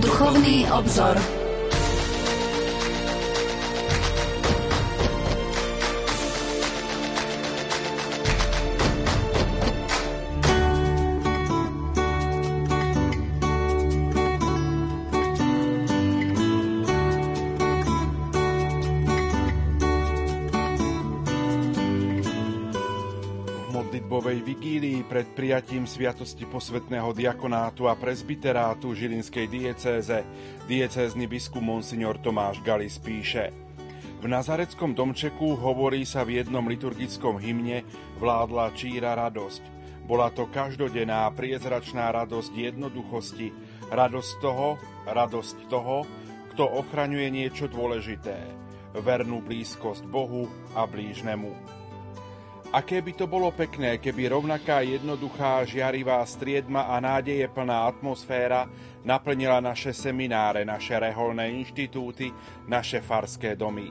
Duchovný obzor. Pred prijatím sviatosti posvetného diakonátu a presbyterátu Žilinskej diecéze diecézny biskup Monsignor Tomáš Galis píše V Nazareckom domčeku hovorí sa v jednom liturgickom hymne vládla číra radosť. Bola to každodenná priezračná radosť jednoduchosti, radosť toho, radosť toho, kto ochraňuje niečo dôležité, vernú blízkosť Bohu a blížnemu. Aké by to bolo pekné, keby rovnaká jednoduchá, žiarivá striedma a nádeje plná atmosféra naplnila naše semináre, naše reholné inštitúty, naše farské domy.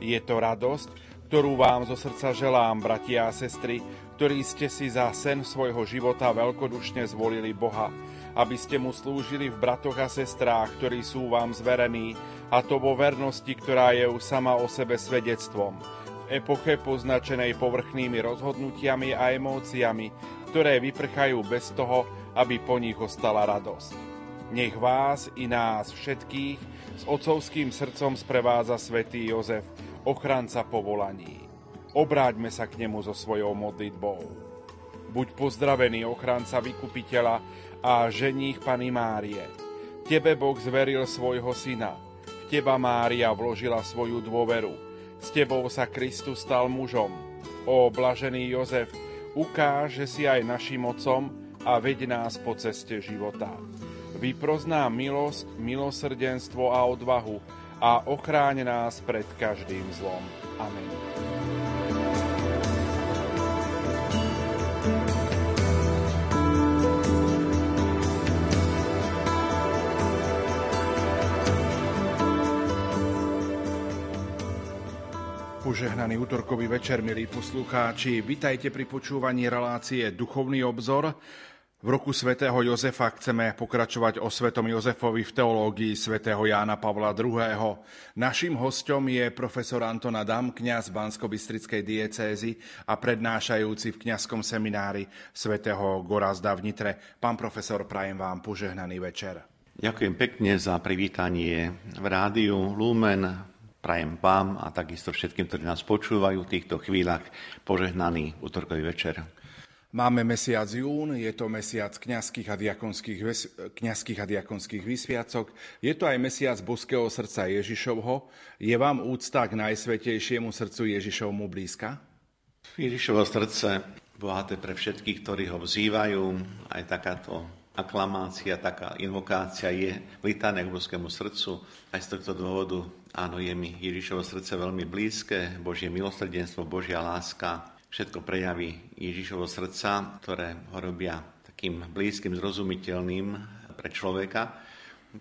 Je to radosť, ktorú vám zo srdca želám, bratia a sestry, ktorí ste si za sen svojho života veľkodušne zvolili Boha, aby ste mu slúžili v bratoch a sestrách, ktorí sú vám zverení, a to vo vernosti, ktorá je už sama o sebe svedectvom epoche poznačenej povrchnými rozhodnutiami a emóciami, ktoré vyprchajú bez toho, aby po nich ostala radosť. Nech vás i nás všetkých s otcovským srdcom sprevádza svätý Jozef, ochranca povolaní. Obráťme sa k nemu so svojou modlitbou. Buď pozdravený ochranca vykupiteľa a ženích Pany Márie. Tebe Boh zveril svojho syna. V teba Mária vložila svoju dôveru s tebou sa Kristus stal mužom. O blažený Jozef, ukáž, že si aj našim mocom a veď nás po ceste života. Vyprozná milosť, milosrdenstvo a odvahu a ochráň nás pred každým zlom. Amen. Požehnaný útorkový večer, milí poslucháči. Vitajte pri počúvaní relácie Duchovný obzor. V roku svätého Jozefa chceme pokračovať o svetom Jozefovi v teológii svätého Jána Pavla II. Naším hostom je profesor Anton Adam, kňaz Bansko-Bystrickej diecézy a prednášajúci v kňazskom seminári svätého Gorazda v Nitre. Pán profesor, prajem vám požehnaný večer. Ďakujem pekne za privítanie v rádiu Lumen Prajem vám a takisto všetkým, ktorí nás počúvajú v týchto chvíľach požehnaný útorkový večer. Máme mesiac jún, je to mesiac kňazských a diakonských, kňazských a diakonských vysviacok. Je to aj mesiac boského srdca Ježišovho. Je vám úcta k najsvetejšiemu srdcu Ježišovmu blízka? Ježišovo srdce bohaté pre všetkých, ktorí ho vzývajú. Aj takáto aklamácia, taká invokácia je litáne k boskému srdcu. Aj z tohto dôvodu Áno, je mi Ježišovo srdce veľmi blízke, Božie milosrdenstvo, Božia láska, všetko prejaví Ježišovo srdca, ktoré ho robia takým blízkym, zrozumiteľným pre človeka.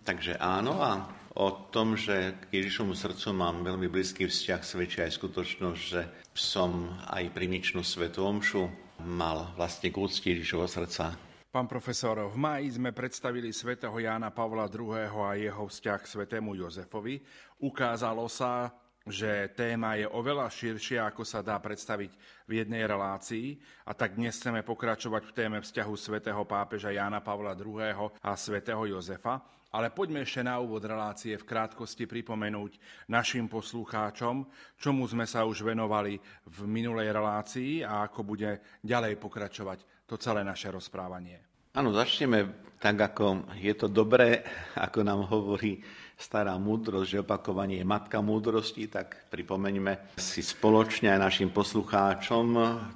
Takže áno, a o tom, že k Ježišovu srdcu mám veľmi blízky vzťah, svedčí aj skutočnosť, že som aj primičnú svetu omšu mal vlastne k úcti Ježišovo srdca Pán profesor, v máji sme predstavili svätého Jána Pavla II. a jeho vzťah k svätému Jozefovi. Ukázalo sa, že téma je oveľa širšia, ako sa dá predstaviť v jednej relácii. A tak dnes chceme pokračovať v téme vzťahu svätého pápeža Jána Pavla II. a svätého Jozefa. Ale poďme ešte na úvod relácie v krátkosti pripomenúť našim poslucháčom, čomu sme sa už venovali v minulej relácii a ako bude ďalej pokračovať to celé naše rozprávanie. Áno, začneme tak, ako je to dobré, ako nám hovorí stará múdrosť, že opakovanie je matka múdrosti, tak pripomeňme si spoločne aj našim poslucháčom,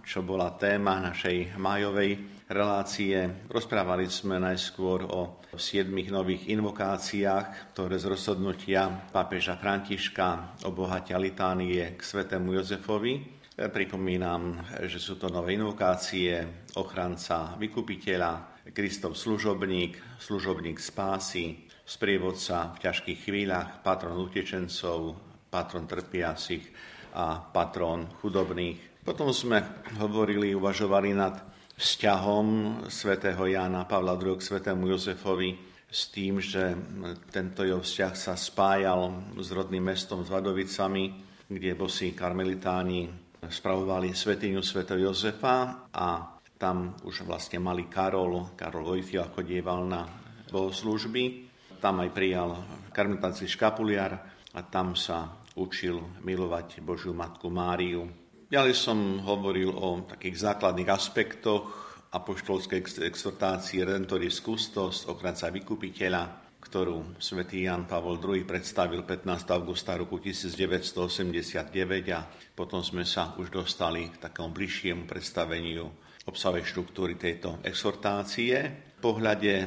čo bola téma našej májovej relácie. Rozprávali sme najskôr o siedmých nových invokáciách, ktoré z rozhodnutia pápeža Františka obohatia litánie k svetému Jozefovi. Pripomínam, že sú to nové invokácie, ochranca vykupiteľa, Kristov služobník, služobník spásy, sprievodca v ťažkých chvíľach, patron utečencov, patron trpiacich a patron chudobných. Potom sme hovorili, uvažovali nad vzťahom svätého Jána Pavla II k svätému Jozefovi s tým, že tento jeho vzťah sa spájal s rodným mestom s Vadovicami, kde bosí karmelitáni spravovali svetiňu svätého Jozefa a tam už vlastne mali Karol, Karol Vojtila chodieval na bohoslužby. Tam aj prijal karmelitánsky škapuliar a tam sa učil milovať Božiu Matku Máriu. Ďalej som hovoril o takých základných aspektoch apoštolskej exhortácie Redentoris Custos, ochranca vykupiteľa, ktorú svätý Jan Pavol II predstavil 15. augusta roku 1989 a potom sme sa už dostali k takému bližšiemu predstaveniu obsahovej štruktúry tejto exhortácie. V pohľade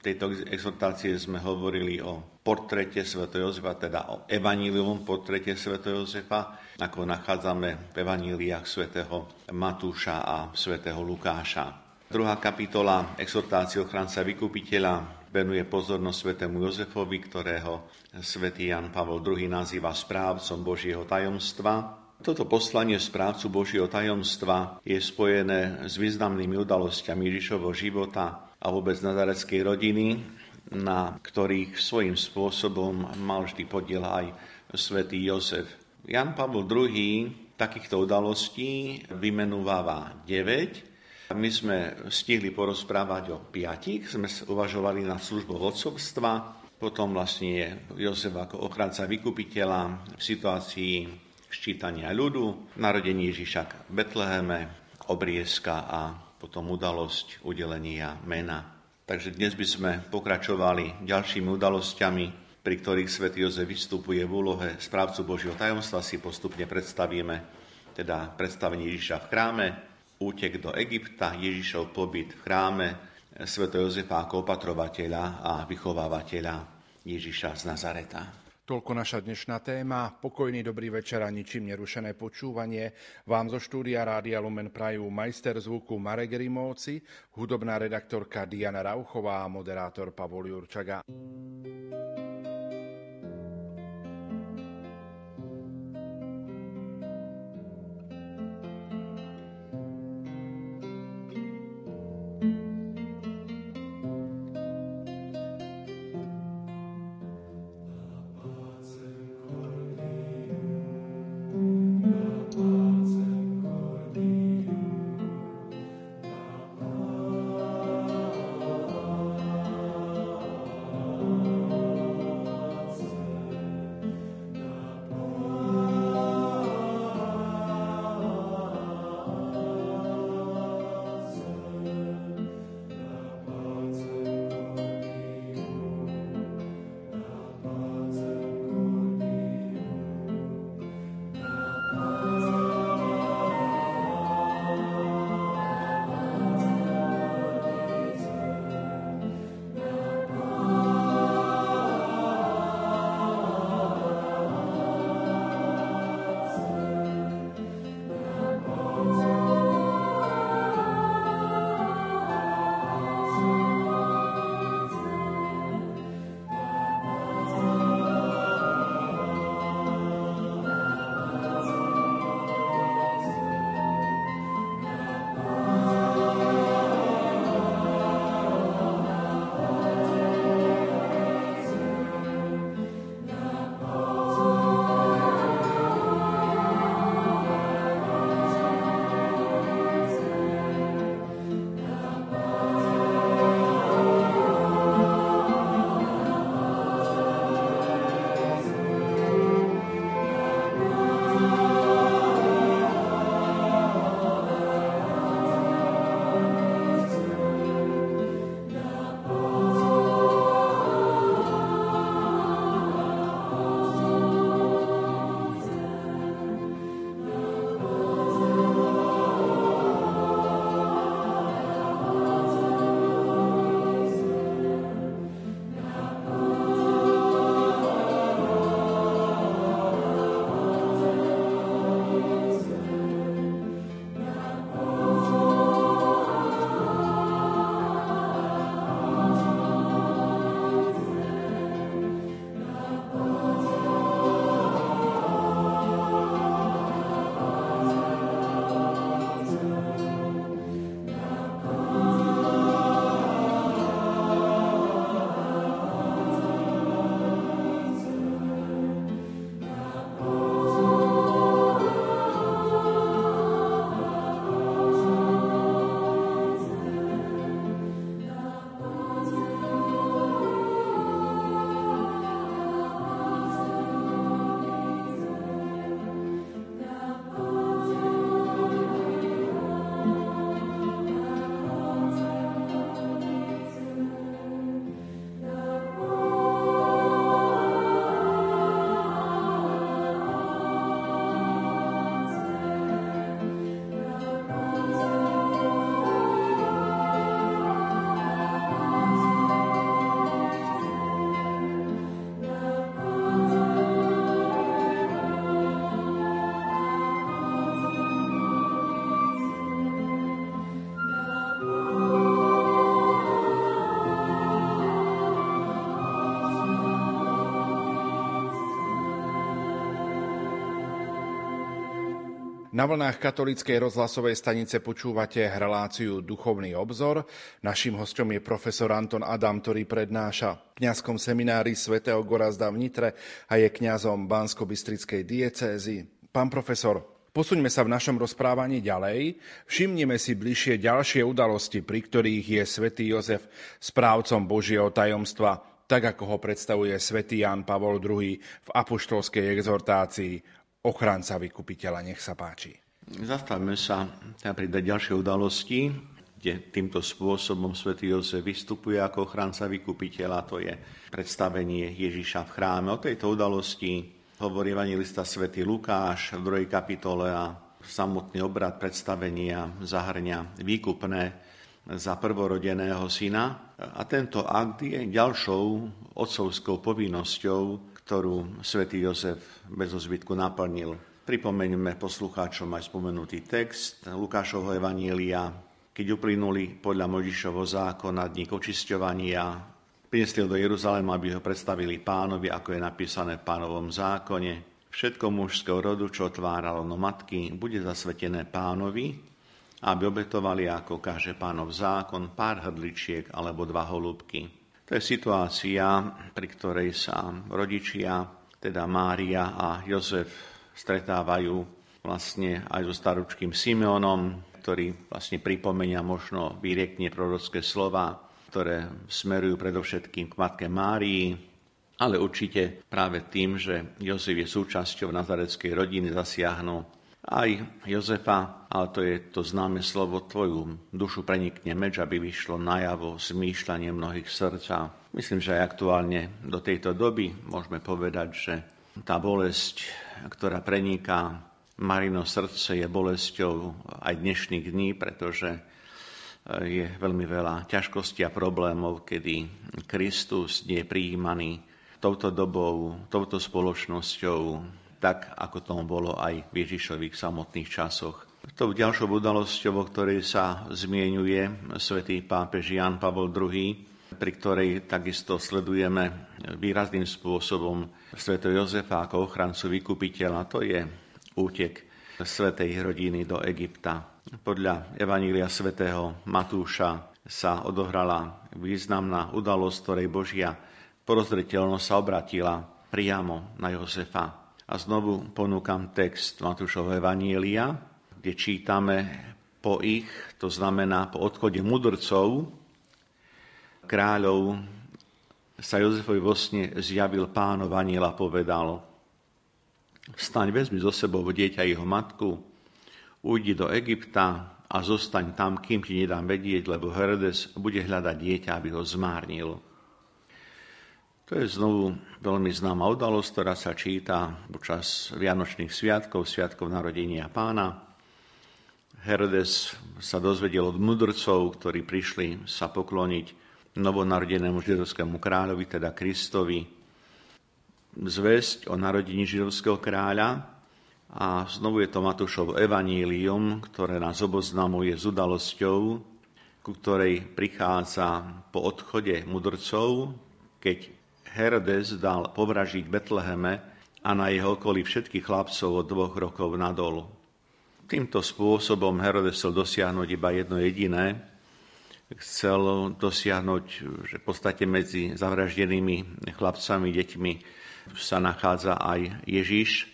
tejto exhortácie sme hovorili o portrete Sv. Jozefa, teda o evanílium portrete Sv. Jozefa, ako nachádzame v evaníliách svätého Matúša a svätého Lukáša. Druhá kapitola exhortácie ochranca vykupiteľa venuje pozornosť svätému Jozefovi, ktorého svätý Jan Pavol II nazýva správcom Božieho tajomstva. Toto poslanie správcu Božieho tajomstva je spojené s významnými udalosťami Ježišovho života a vôbec nazareckej rodiny, na ktorých svojím spôsobom mal vždy podiel aj svätý Jozef. Jan Pavel II takýchto udalostí vymenúváva 9. My sme stihli porozprávať o piatich, sme uvažovali na službu vodcovstva, potom vlastne Jozef ako ochranca vykupiteľa v situácii ščítania ľudu, narodenie Ježiša v Betleheme, obriezka a potom udalosť udelenia mena. Takže dnes by sme pokračovali ďalšími udalosťami, pri ktorých svätý Jozef vystupuje v úlohe správcu Božieho tajomstva, si postupne predstavíme, teda predstavenie Ježiša v chráme, útek do Egypta, Ježišov pobyt v chráme, svätého Jozefa ako opatrovateľa a vychovávateľa Ježiša z Nazareta. Toľko naša dnešná téma. Pokojný dobrý večer a ničím nerušené počúvanie. Vám zo štúdia Rádia Lumen Prajú majster zvuku Marek Rimovci, hudobná redaktorka Diana Rauchová a moderátor Pavol Jurčaga. Na vlnách katolíckej rozhlasovej stanice počúvate reláciu Duchovný obzor. Naším hostom je profesor Anton Adam, ktorý prednáša v kňazskom seminári svätého Gorazda v Nitre a je kňazom Bansko-Bystrickej diecézy. Pán profesor, posuňme sa v našom rozprávaní ďalej. Všimnime si bližšie ďalšie udalosti, pri ktorých je svätý Jozef správcom Božieho tajomstva, tak ako ho predstavuje svätý Jan Pavol II v apoštolskej exhortácii ochránca vykupiteľa. Nech sa páči. Zastavme sa pri ďalšej udalosti, kde týmto spôsobom svätý Jozef vystupuje ako ochránca vykupiteľa. To je predstavenie Ježiša v chráme. O tejto udalosti hovorí evangelista svätý Lukáš v 2. kapitole a samotný obrad predstavenia zahrňa výkupné za prvorodeného syna. A tento akt je ďalšou otcovskou povinnosťou, ktorú svätý Jozef bez ozbytku naplnil. Pripomeňme poslucháčom aj spomenutý text Lukášovho Evanielia, keď uplynuli podľa Mojžišovho zákona dní očisťovania, priniesli do Jeruzalema, aby ho predstavili pánovi, ako je napísané v pánovom zákone. Všetko mužského rodu, čo otváralo no matky, bude zasvetené pánovi, aby obetovali, ako káže pánov zákon, pár hrdličiek alebo dva holúbky. To je situácia, pri ktorej sa rodičia, teda Mária a Jozef, stretávajú vlastne aj so staručkým Simeonom, ktorý vlastne pripomenia možno výriekne prorocké slova, ktoré smerujú predovšetkým k matke Márii, ale určite práve tým, že Jozef je súčasťou nazareckej rodiny, zasiahnu aj Jozefa, ale to je to známe slovo, tvoju dušu prenikne meč, aby vyšlo najavo zmýšľanie mnohých srdca. Myslím, že aj aktuálne do tejto doby môžeme povedať, že tá bolesť, ktorá preniká Marino srdce, je bolesťou aj dnešných dní, pretože je veľmi veľa ťažkostí a problémov, kedy Kristus nie je prijímaný touto dobou, touto spoločnosťou, tak ako tomu bolo aj v Ježišových samotných časoch. Tou ďalšou udalosťou, o ktorej sa zmienuje svätý pápež Jan Pavol II, pri ktorej takisto sledujeme výrazným spôsobom Sv. Jozefa ako ochrancu vykupiteľa, to je útek svätej rodiny do Egypta. Podľa Evanília svätého Matúša sa odohrala významná udalosť, ktorej Božia porozreteľnosť sa obratila priamo na Jozefa. A znovu ponúkam text Matúšovho Evanielia, kde čítame po ich, to znamená po odchode mudrcov, kráľov, sa Jozefovi vo sne zjavil pánov aniela povedal Vstaň, vezmi zo sebou dieťa jeho matku, ujdi do Egypta a zostaň tam, kým ti nedám vedieť, lebo Herodes bude hľadať dieťa, aby ho zmárnil. To je znovu veľmi známa udalosť, ktorá sa číta počas Vianočných sviatkov, sviatkov narodenia pána. Herodes sa dozvedel od mudrcov, ktorí prišli sa pokloniť novonarodenému židovskému kráľovi, teda Kristovi, zväzť o narodení židovského kráľa. A znovu je to Matúšov evanílium, ktoré nás oboznamuje s udalosťou, ku ktorej prichádza po odchode mudrcov, keď Herodes dal povražiť Betleheme a na jeho okolí všetkých chlapcov od dvoch rokov nadol. Týmto spôsobom Herodes chcel dosiahnuť iba jedno jediné. Chcel dosiahnuť, že v podstate medzi zavraždenými chlapcami, deťmi sa nachádza aj Ježiš.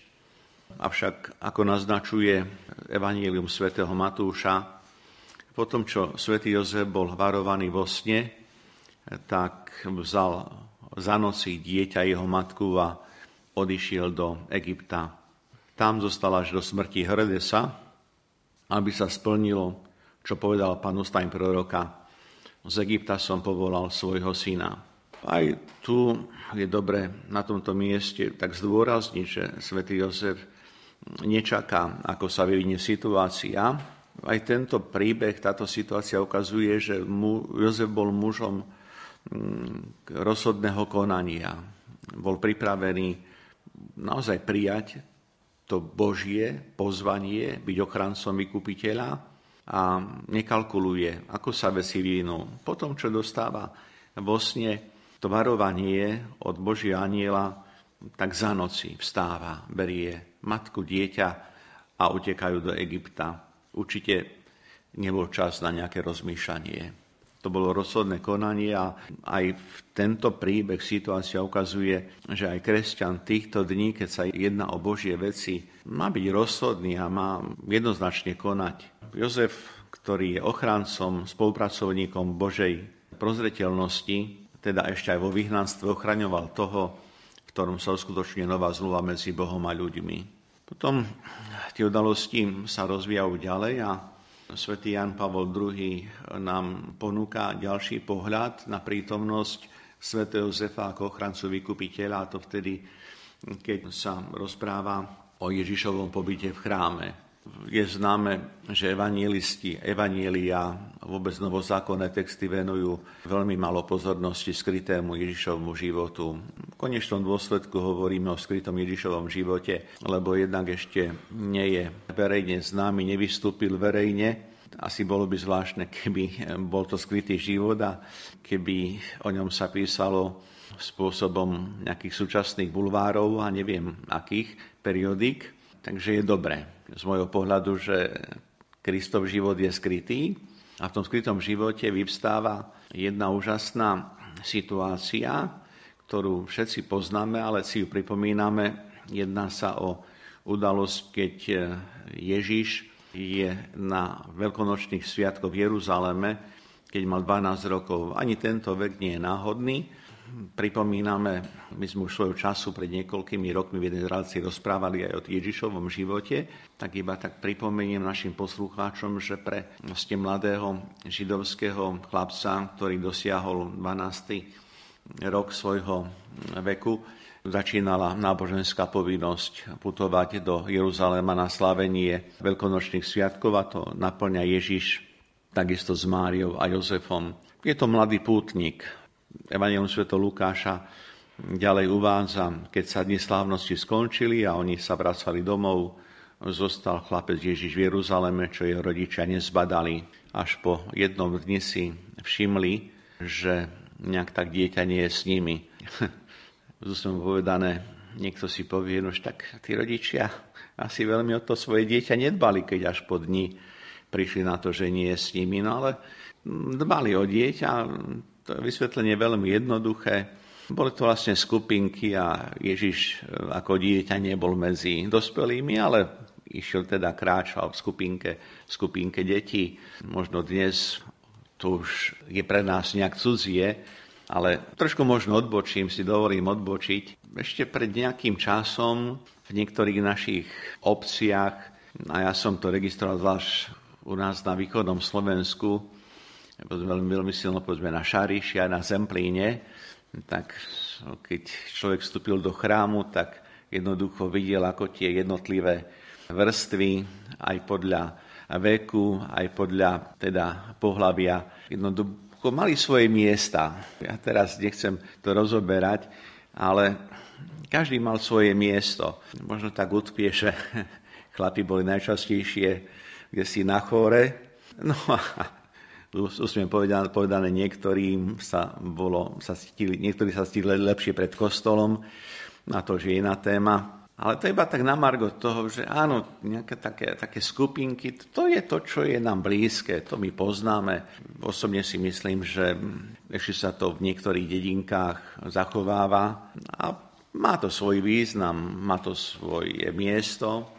Avšak, ako naznačuje Evangelium svätého Matúša, po tom, čo svätý Jozef bol varovaný vo sne, tak vzal za noci dieťa jeho matku a odišiel do Egypta. Tam zostal až do smrti Hrdesa, aby sa splnilo, čo povedal pán Ustajn proroka. Z Egypta som povolal svojho syna. Aj tu je dobre na tomto mieste tak zdôrazniť, že svätý Jozef nečaká, ako sa vyvinie situácia. Aj tento príbeh, táto situácia ukazuje, že mu, Jozef bol mužom rozhodného konania. Bol pripravený naozaj prijať to Božie pozvanie, byť ochrancom vykupiteľa a nekalkuluje, ako sa veci vyvinú. Potom, čo dostáva vo sne to varovanie od Božia aniela, tak za noci vstáva, berie matku, dieťa a utekajú do Egypta. Určite nebol čas na nejaké rozmýšľanie. To bolo rozhodné konanie a aj v tento príbeh situácia ukazuje, že aj kresťan týchto dní, keď sa jedná o Božie veci, má byť rozhodný a má jednoznačne konať. Jozef, ktorý je ochrancom, spolupracovníkom Božej prozreteľnosti, teda ešte aj vo vyhnanstve ochraňoval toho, v ktorom sa uskutočne nová zluva medzi Bohom a ľuďmi. Potom tie udalosti sa rozvíjajú ďalej a Svetý Jan Pavol II nám ponúka ďalší pohľad na prítomnosť svätého Jozefa ako ochrancu vykupiteľa, a to vtedy, keď sa rozpráva o Ježišovom pobyte v chráme. Je známe, že evanielisti, evanielia, vôbec novozákonné texty venujú veľmi malo pozornosti skrytému Ježišovmu životu. V konečnom dôsledku hovoríme o skrytom Ježišovom živote, lebo jednak ešte nie je verejne známy, nevystúpil verejne, asi bolo by zvláštne, keby bol to skrytý život a keby o ňom sa písalo spôsobom nejakých súčasných bulvárov a neviem akých periodík. Takže je dobré z môjho pohľadu, že Kristov život je skrytý a v tom skrytom živote vyvstáva jedna úžasná situácia, ktorú všetci poznáme, ale si ju pripomíname. Jedná sa o udalosť, keď Ježiš je na veľkonočných sviatkoch v Jeruzaleme, keď mal 12 rokov. Ani tento vek nie je náhodný. Pripomíname, my sme už svojho času pred niekoľkými rokmi v jednej relácii rozprávali aj o Ježišovom živote, tak iba tak pripomeniem našim poslucháčom, že pre vlastne mladého židovského chlapca, ktorý dosiahol 12. rok svojho veku, začínala náboženská povinnosť putovať do Jeruzalema na slavenie veľkonočných sviatkov a to naplňa Ježiš takisto s Máriou a Jozefom. Je to mladý pútnik, Evangelium Sv. Lukáša ďalej uvádza, keď sa dni slávnosti skončili a oni sa vracali domov, zostal chlapec Ježiš v Jeruzaleme, čo jeho rodičia nezbadali. Až po jednom dni si všimli, že nejak tak dieťa nie je s nimi. som povedané, niekto si povie, no tak tí rodičia asi veľmi o to svoje dieťa nedbali, keď až po dni prišli na to, že nie je s nimi. No ale dbali o dieťa, to vysvetlenie je veľmi jednoduché. Boli to vlastne skupinky a Ježiš e, ako dieťa nebol medzi dospelými, ale išiel teda kráčal v skupinke, v skupinke detí. Možno dnes to už je pre nás nejak cudzie, ale trošku možno odbočím, si dovolím odbočiť. Ešte pred nejakým časom v niektorých našich obciach, a ja som to registroval zvlášť u nás na východnom Slovensku, veľmi, veľmi silno povedzme na Šariši a na Zemplíne, tak keď človek vstúpil do chrámu, tak jednoducho videl, ako tie jednotlivé vrstvy aj podľa veku, aj podľa teda pohľavia jednoducho mali svoje miesta. Ja teraz nechcem to rozoberať, ale každý mal svoje miesto. Možno tak utkvie, že chlapi boli najčastejšie kde si na chore. No a úsmiem povedané, povedané niektorým sa bolo, sa stihli, niektorí sa stihli lepšie pred kostolom, na to, že je iná téma. Ale to je iba tak na margo toho, že áno, nejaké také, také skupinky, to je to, čo je nám blízke, to my poznáme. Osobne si myslím, že ešte sa to v niektorých dedinkách zachováva a má to svoj význam, má to svoje miesto.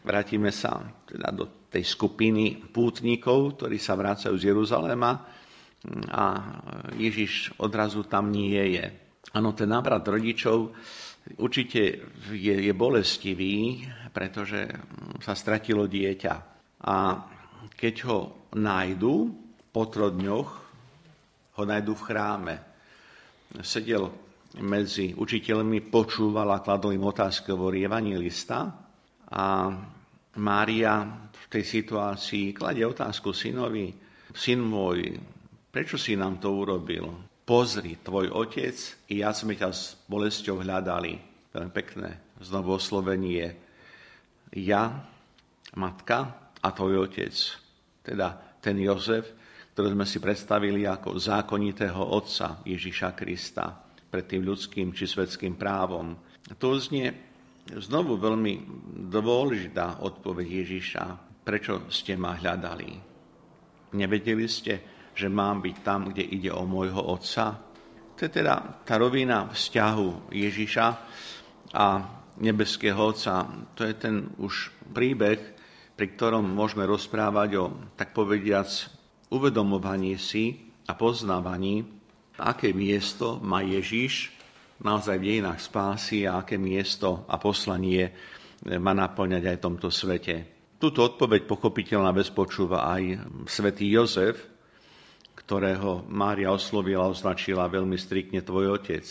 Vrátime sa teda do tej skupiny pútnikov, ktorí sa vracajú z Jeruzalema a Ježiš odrazu tam nie je. Áno, ten návrat rodičov určite je, je bolestivý, pretože sa stratilo dieťa. A keď ho nájdu po trodňoch, ho nájdu v chráme. Sedel medzi učiteľmi, počúval a kladol im otázky, hovorí evangelista. A Mária tej situácii kladie otázku synovi, syn môj, prečo si nám to urobil? Pozri, tvoj otec i ja sme ťa s bolesťou hľadali. Veľmi pekné znovu oslovenie. Ja, matka a tvoj otec. Teda ten Jozef, ktorý sme si predstavili ako zákonitého otca Ježiša Krista pred tým ľudským či svetským právom. To znie znovu veľmi dôležitá odpoveď Ježiša. Prečo ste ma hľadali? Nevedeli ste, že mám byť tam, kde ide o môjho otca? To je teda tá rovina vzťahu Ježiša a nebeského otca. To je ten už príbeh, pri ktorom môžeme rozprávať o, tak povediac, uvedomovaní si a poznávaní, aké miesto má Ježiš naozaj v dejinách spásy a aké miesto a poslanie má naplňať aj v tomto svete. Túto odpoveď pochopiteľná bezpočúva aj svätý Jozef, ktorého Mária oslovila označila veľmi striktne tvoj otec.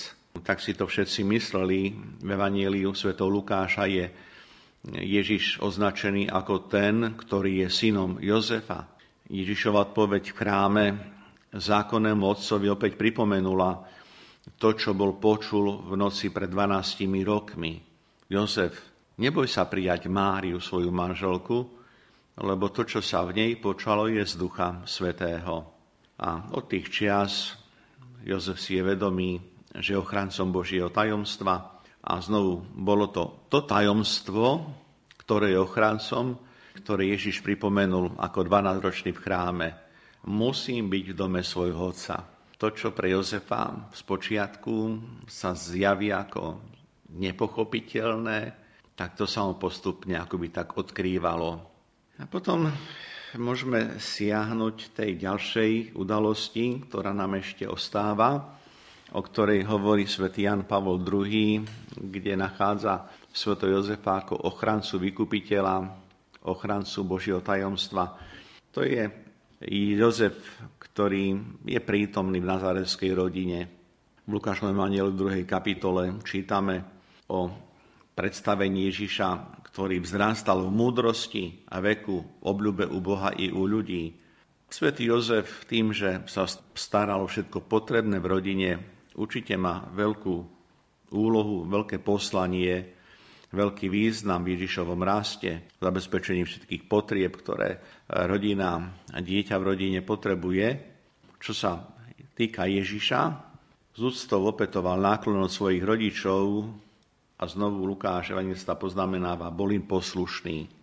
Tak si to všetci mysleli. V Evangeliu svätého Lukáša je Ježiš označený ako ten, ktorý je synom Jozefa. Ježišova odpoveď v chráme zákonnému otcovi opäť pripomenula to, čo bol počul v noci pred 12 rokmi. Jozef, neboj sa prijať Máriu, svoju manželku, lebo to, čo sa v nej počalo, je z Ducha Svetého. A od tých čias Jozef si je vedomý, že je ochrancom Božieho tajomstva a znovu bolo to to tajomstvo, ktoré je ochrancom, ktoré Ježiš pripomenul ako 12-ročný v chráme. Musím byť v dome svojho otca. To, čo pre Jozefa z počiatku sa zjaví ako nepochopiteľné, tak to sa mu postupne akoby tak odkrývalo. A potom môžeme siahnuť tej ďalšej udalosti, ktorá nám ešte ostáva, o ktorej hovorí svätý Jan Pavol II, kde nachádza sväto Jozefa ako ochrancu vykupiteľa ochrancu Božieho tajomstva. To je Jozef, ktorý je prítomný v nazareskej rodine. V Lukášovom Evangeliu v 2. kapitole čítame o predstavení Ježiša, ktorý vzrástal v múdrosti a veku, obľúbe u Boha i u ľudí. Svetý Jozef tým, že sa staral všetko potrebné v rodine, určite má veľkú úlohu, veľké poslanie veľký význam v Ježišovom raste, v zabezpečení všetkých potrieb, ktoré rodina a dieťa v rodine potrebuje. Čo sa týka Ježiša, z úctou opetoval náklon od svojich rodičov a znovu Lukáš evangelista poznamenáva, bol im poslušný.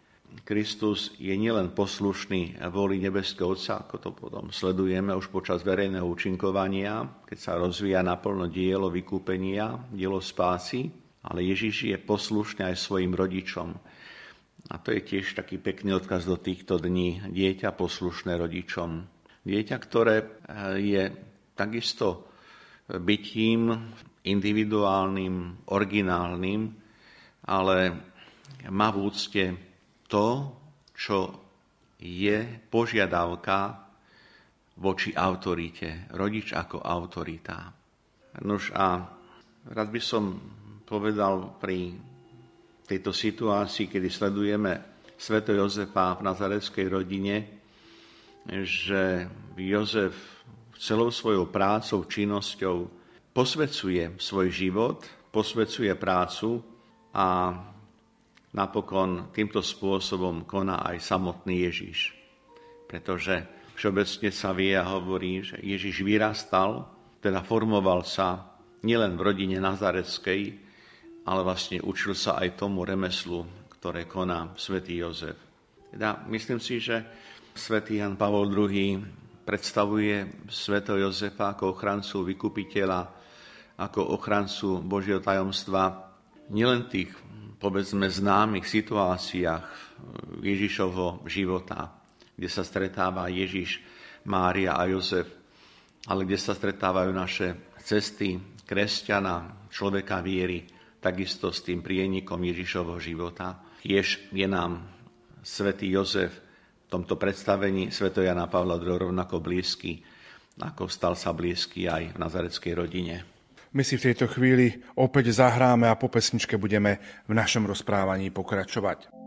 Kristus je nielen poslušný voli nebeského Otca, ako to potom sledujeme už počas verejného účinkovania, keď sa rozvíja naplno dielo vykúpenia, dielo spásy, ale Ježiš je poslušný aj svojim rodičom. A to je tiež taký pekný odkaz do týchto dní. Dieťa poslušné rodičom. Dieťa, ktoré eh, je takisto bytím individuálnym, originálnym, ale má v úcte to, čo je požiadavka voči autorite. Rodič ako autorita. Nož a rád by som povedal pri tejto situácii, kedy sledujeme Sveto Jozefa v nazareckej rodine, že Jozef celou svojou prácou, činnosťou posvecuje svoj život, posvecuje prácu a napokon týmto spôsobom koná aj samotný Ježiš. Pretože všeobecne sa vie a hovorí, že Ježiš vyrastal, teda formoval sa nielen v rodine nazareckej, ale vlastne učil sa aj tomu remeslu, ktoré koná svätý Jozef. Teda myslím si, že svätý Jan Pavol II predstavuje svätého Jozefa ako ochrancu vykupiteľa, ako ochrancu Božieho tajomstva nielen tých, povedzme, známych situáciách Ježišovho života, kde sa stretáva Ježiš, Mária a Jozef, ale kde sa stretávajú naše cesty kresťana, človeka viery, takisto s tým prienikom Ježišovho života. Tiež je nám svätý Jozef v tomto predstavení sveto Jana Pavla II rovnako blízky, ako stal sa blízky aj v nazareckej rodine. My si v tejto chvíli opäť zahráme a po pesničke budeme v našom rozprávaní pokračovať.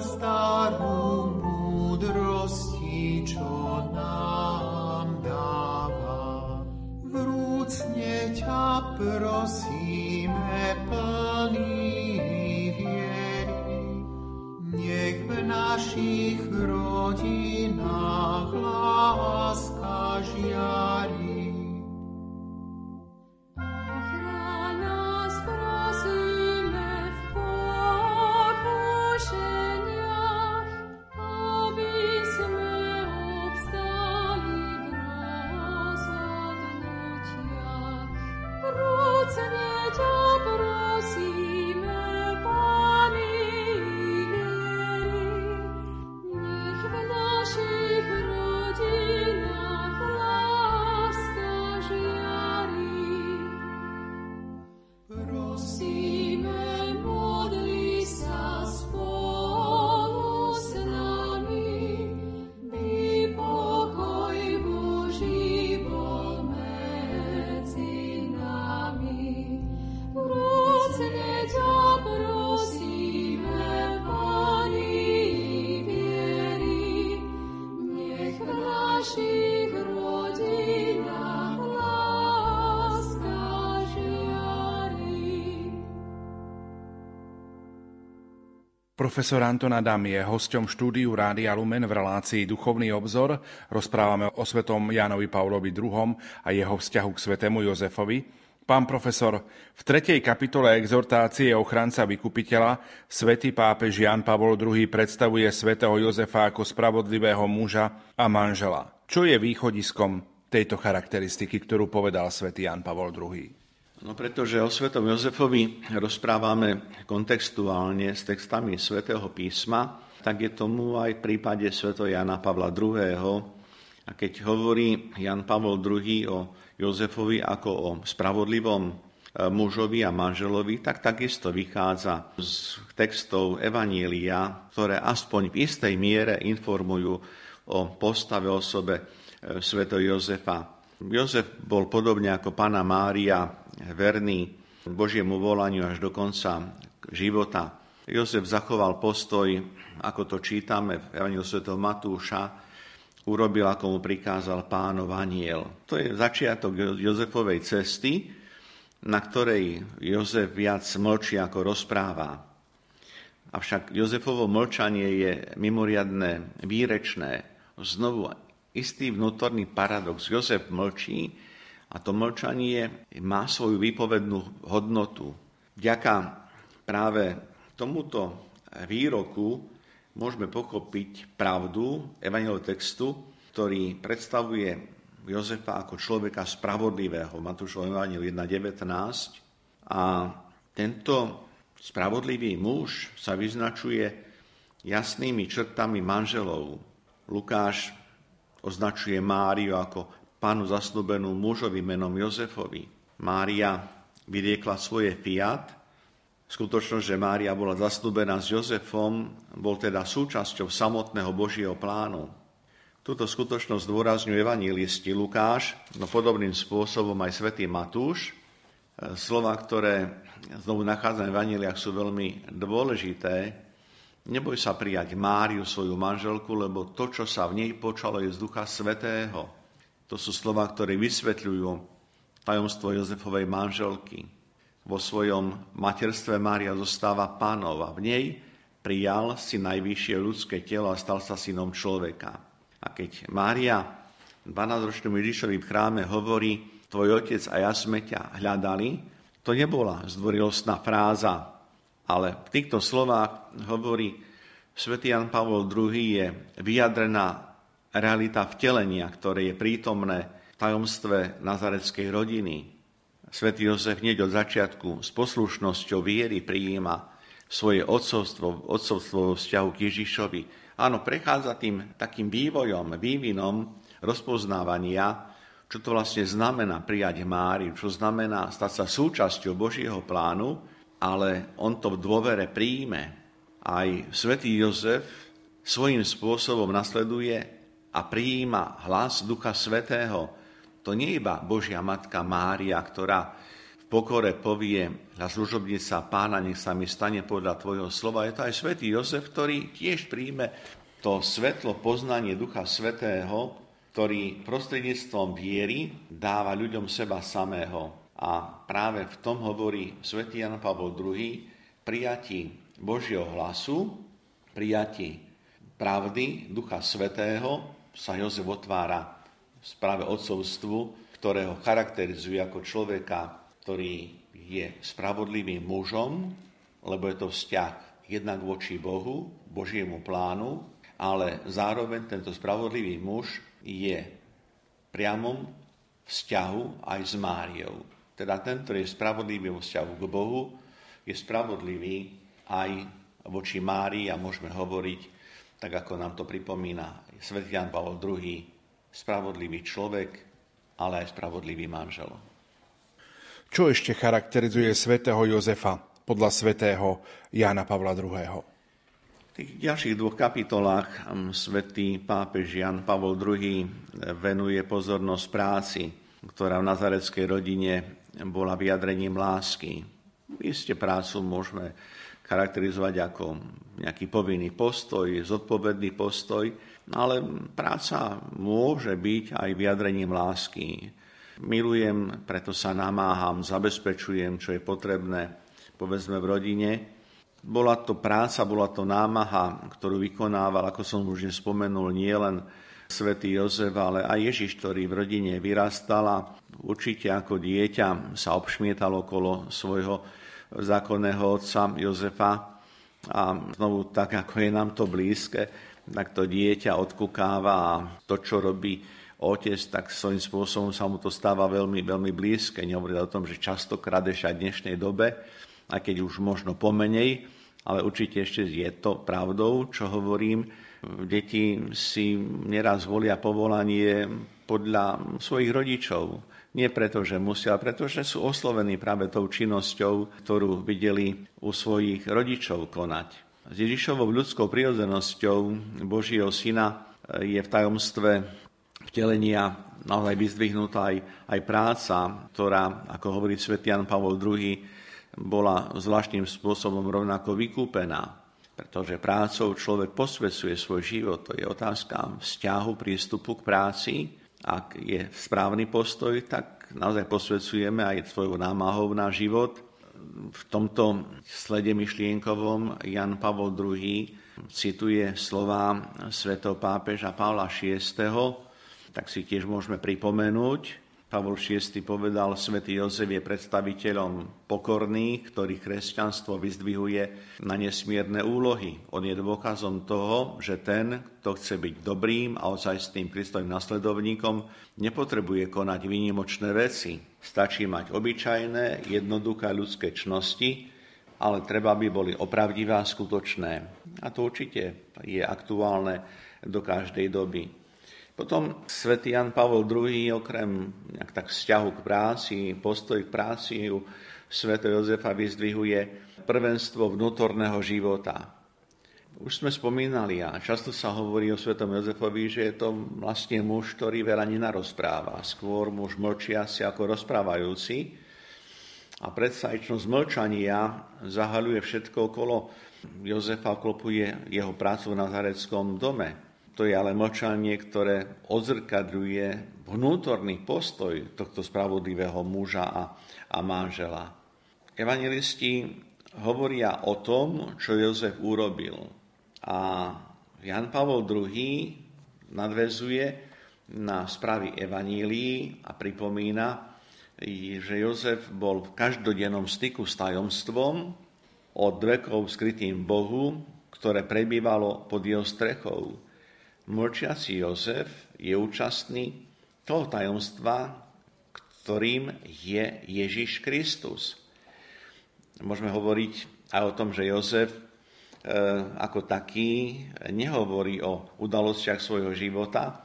zdaru múdrosti, čo nám dáva. Vrúcne ťa prosíme plný viery, nech v našich rodinách láska žiada. Profesor Anton Adam je hosťom štúdiu Rádia Lumen v relácii Duchovný obzor. Rozprávame o svetom Jánovi Paulovi II. a jeho vzťahu k svetému Jozefovi. Pán profesor, v tretej kapitole exhortácie ochranca vykupiteľa svätý pápež Jan Pavol II predstavuje svätého Jozefa ako spravodlivého muža a manžela. Čo je východiskom tejto charakteristiky, ktorú povedal svätý Jan Pavol II? No pretože o svetom Jozefovi rozprávame kontextuálne s textami svätého písma, tak je tomu aj v prípade sveto Jana Pavla II. A keď hovorí Jan Pavol II o Jozefovi ako o spravodlivom e, mužovi a manželovi, tak takisto vychádza z textov Evanielia, ktoré aspoň v istej miere informujú o postave osobe e, sveto Jozefa. Jozef bol podobne ako pána Mária verný Božiemu volaniu až do konca života. Jozef zachoval postoj, ako to čítame v Evangeliu Sv. Matúša, urobil, ako mu prikázal pánov aniel. To je začiatok Jozefovej cesty, na ktorej Jozef viac mlčí, ako rozpráva. Avšak Jozefovo mlčanie je mimoriadne, výrečné. Znovu istý vnútorný paradox. Jozef mlčí, a to mlčanie má svoju výpovednú hodnotu. Vďaka práve tomuto výroku môžeme pochopiť pravdu evangelov textu, ktorý predstavuje Jozefa ako človeka spravodlivého. Matúšov Evangel 1.19. A tento spravodlivý muž sa vyznačuje jasnými črtami manželov. Lukáš označuje Máriu ako pánu zasnúbenú mužovi menom Jozefovi. Mária vyriekla svoje fiat Skutočnosť, že Mária bola zastúbená s Jozefom, bol teda súčasťou samotného Božieho plánu. Túto skutočnosť dôrazňuje evangelisti Lukáš, no podobným spôsobom aj svätý Matúš. Slova, ktoré znovu nachádzame v evaneliách, sú veľmi dôležité. Neboj sa prijať Máriu, svoju manželku, lebo to, čo sa v nej počalo, je z Ducha Svetého. To sú slova, ktoré vysvetľujú tajomstvo Jozefovej manželky. Vo svojom materstve Mária zostáva pánov a v nej prijal si najvyššie ľudské telo a stal sa synom človeka. A keď Mária 12-ročnému Ježišovi v chráme hovorí, tvoj otec a ja sme ťa hľadali, to nebola zdvorilostná fráza, ale v týchto slovách hovorí svätý Jan Pavol II je vyjadrená realita vtelenia, ktoré je prítomné v tajomstve nazareckej rodiny, Svetý Jozef hneď od začiatku s poslušnosťou viery prijíma svoje odcovstvo, odcovstvo vo vzťahu k Ježišovi. Áno, prechádza tým takým vývojom, vývinom rozpoznávania, čo to vlastne znamená prijať Máriu, čo znamená stať sa súčasťou Božieho plánu, ale on to v dôvere príjme. Aj svätý Jozef svojím spôsobom nasleduje a prijíma hlas Ducha Svetého, to nie iba Božia Matka Mária, ktorá v pokore povie na služobnica pána, nech sa mi stane podľa tvojho slova. Je to aj svätý Jozef, ktorý tiež príjme to svetlo poznanie Ducha Svetého, ktorý prostredníctvom viery dáva ľuďom seba samého. A práve v tom hovorí svätý Jan Pavol II, prijatí Božieho hlasu, prijatí pravdy Ducha Svetého sa Jozef otvára správe odcovstvu, ktorého charakterizuje ako človeka, ktorý je spravodlivým mužom, lebo je to vzťah jednak voči Bohu, Božiemu plánu, ale zároveň tento spravodlivý muž je priamom vzťahu aj s Máriou. Teda ten, ktorý je spravodlivý vo vzťahu k Bohu, je spravodlivý aj voči Márii a môžeme hovoriť, tak ako nám to pripomína svätý Jan Pavel II, spravodlivý človek, ale aj spravodlivý manžel. Čo ešte charakterizuje svätého Jozefa podľa svätého Jána Pavla II? V tých ďalších dvoch kapitolách svätý pápež Jan Pavol II venuje pozornosť práci, ktorá v nazareckej rodine bola vyjadrením lásky. Isté prácu môžeme charakterizovať ako nejaký povinný postoj, zodpovedný postoj, ale práca môže byť aj vyjadrením lásky. Milujem, preto sa namáham, zabezpečujem, čo je potrebné, povedzme v rodine. Bola to práca, bola to námaha, ktorú vykonával, ako som už spomenul, nielen svätý Jozef, ale aj Ježiš, ktorý v rodine vyrastal a určite ako dieťa sa obšmietal okolo svojho zákonného otca Jozefa a znovu tak, ako je nám to blízke, tak to dieťa odkukáva a to, čo robí otec, tak svojím spôsobom sa mu to stáva veľmi, veľmi blízke. Nehovorí o tom, že častokrát ešte aj v dnešnej dobe, aj keď už možno pomenej, ale určite ešte je to pravdou, čo hovorím. Deti si neraz volia povolanie podľa svojich rodičov. Nie preto, že musia, ale preto, že sú oslovení práve tou činnosťou, ktorú videli u svojich rodičov konať. S Ježišovou ľudskou prirodzenosťou Božieho Syna eh, je v tajomstve vtelenia naozaj vyzdvihnutá aj, aj práca, ktorá, ako hovorí svätý Jan Pavol II, bola zvláštnym spôsobom rovnako vykúpená. Pretože prácou človek posvesuje svoj život. To je otázka vzťahu, prístupu k práci. Ak je správny postoj, tak naozaj posvecujeme aj svojou námahou na život v tomto slede myšlienkovom Jan Pavol II cituje slova svätého pápeža Pavla VI, tak si tiež môžeme pripomenúť. Pavol VI povedal, svätý Jozef je predstaviteľom pokorných, ktorý kresťanstvo vyzdvihuje na nesmierne úlohy. On je dôkazom toho, že ten, kto chce byť dobrým a ozajstným Kristovým nasledovníkom, nepotrebuje konať výnimočné veci. Stačí mať obyčajné, jednoduché ľudské čnosti, ale treba, by boli opravdivé a skutočné. A to určite je aktuálne do každej doby. Potom svätý Jan Pavol II okrem nejak tak vzťahu k práci, postoj k práci Sveto Jozefa vyzdvihuje prvenstvo vnútorného života. Už sme spomínali a často sa hovorí o svetom Jozefovi, že je to vlastne muž, ktorý veľa nenarozpráva. Skôr muž mlčia si ako rozprávajúci. A predstavičnosť mlčania zahaluje všetko okolo Jozefa, klopuje jeho prácu v Nazareckom dome. To je ale mlčanie, ktoré odzrkadľuje vnútorný postoj tohto spravodlivého muža a, a manžela. Evangelisti hovoria o tom, čo Jozef urobil a Jan Pavol II nadvezuje na správy Evanílií a pripomína, že Jozef bol v každodennom styku s tajomstvom od vekov skrytým Bohu, ktoré prebývalo pod jeho strechou. Mlčiaci Jozef je účastný toho tajomstva, ktorým je Ježiš Kristus. Môžeme hovoriť aj o tom, že Jozef E, ako taký nehovorí o udalostiach svojho života,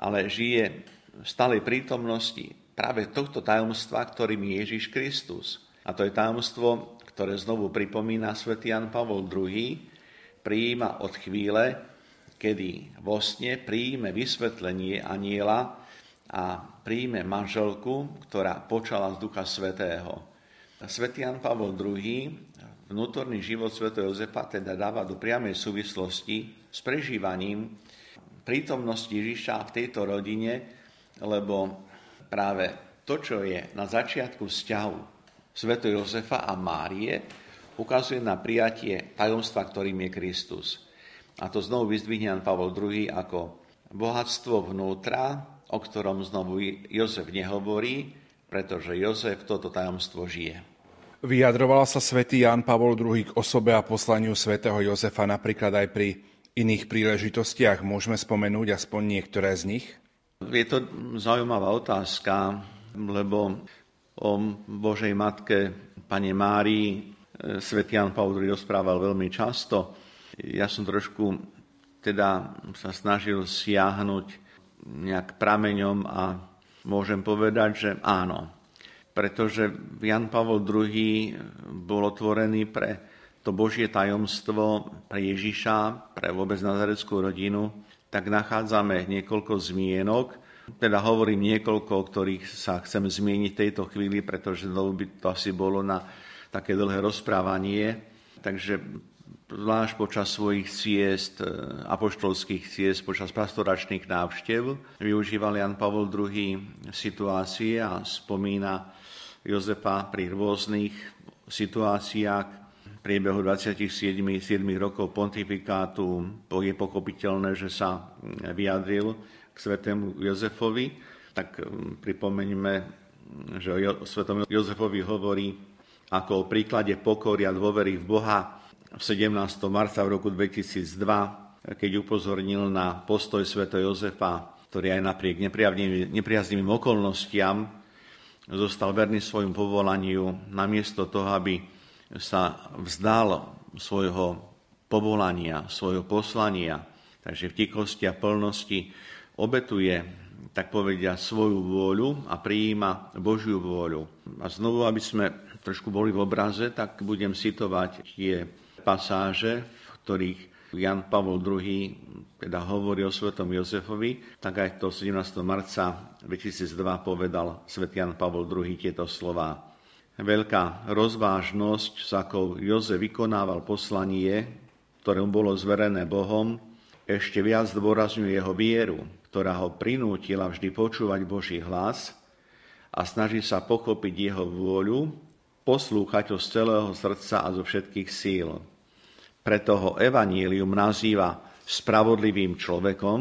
ale žije v stálej prítomnosti práve tohto tajomstva, ktorým je Ježiš Kristus. A to je tajomstvo, ktoré znovu pripomína svätý Jan Pavol II, prijíma od chvíle, kedy vo sne príjme vysvetlenie aniela a príjme manželku, ktorá počala z Ducha Svetého. Svetý Jan Pavol II vnútorný život Sv. Jozefa teda dáva do priamej súvislosti s prežívaním prítomnosti Ježiša v tejto rodine, lebo práve to, čo je na začiatku vzťahu Sv. Jozefa a Márie, ukazuje na prijatie tajomstva, ktorým je Kristus. A to znovu vyzdvihne Jan Pavol II ako bohatstvo vnútra, o ktorom znovu Jozef nehovorí, pretože Jozef toto tajomstvo žije. Vyjadroval sa svätý Jan Pavol II k osobe a poslaniu svätého Jozefa napríklad aj pri iných príležitostiach. Môžeme spomenúť aspoň niektoré z nich? Je to zaujímavá otázka, lebo o Božej matke, pane Márii, e, svätý Jan Pavol II rozprával veľmi často. Ja som trošku teda sa snažil siahnuť nejak prameňom a môžem povedať, že áno, pretože Jan Pavol II bol otvorený pre to Božie tajomstvo, pre Ježiša, pre vôbec nazareckú rodinu, tak nachádzame niekoľko zmienok, teda hovorím niekoľko, o ktorých sa chcem zmieniť v tejto chvíli, pretože znovu by to asi bolo na také dlhé rozprávanie. Takže zvlášť počas svojich ciest, apoštolských ciest, počas pastoračných návštev, využíval Jan Pavol II situácie a spomína Jozefa pri rôznych situáciách. V priebehu 27 7 rokov pontifikátu je pochopiteľné, že sa vyjadril k svetému Jozefovi, tak mm, pripomeňme, že o svetom Jozefovi hovorí ako o príklade pokory a dôvery v Boha 17. marca v roku 2002, keď upozornil na postoj sveto Jozefa, ktorý aj napriek nepriaznivým okolnostiam zostal verný svojmu povolaniu, namiesto toho, aby sa vzdal svojho povolania, svojho poslania, takže v tichosti a plnosti obetuje, tak povedia, svoju vôľu a prijíma Božiu vôľu. A znovu, aby sme trošku boli v obraze, tak budem citovať tie pasáže, v ktorých Jan Pavol II teda hovorí o svetom Jozefovi, tak aj to 17. marca 2002 povedal svet Jan Pavol II tieto slova. Veľká rozvážnosť, s akou Jozef vykonával poslanie, ktoré mu bolo zverené Bohom, ešte viac dôrazňuje jeho vieru, ktorá ho prinútila vždy počúvať Boží hlas a snaží sa pochopiť jeho vôľu, poslúchať ho z celého srdca a zo všetkých síl. Preto ho Evanílium nazýva spravodlivým človekom,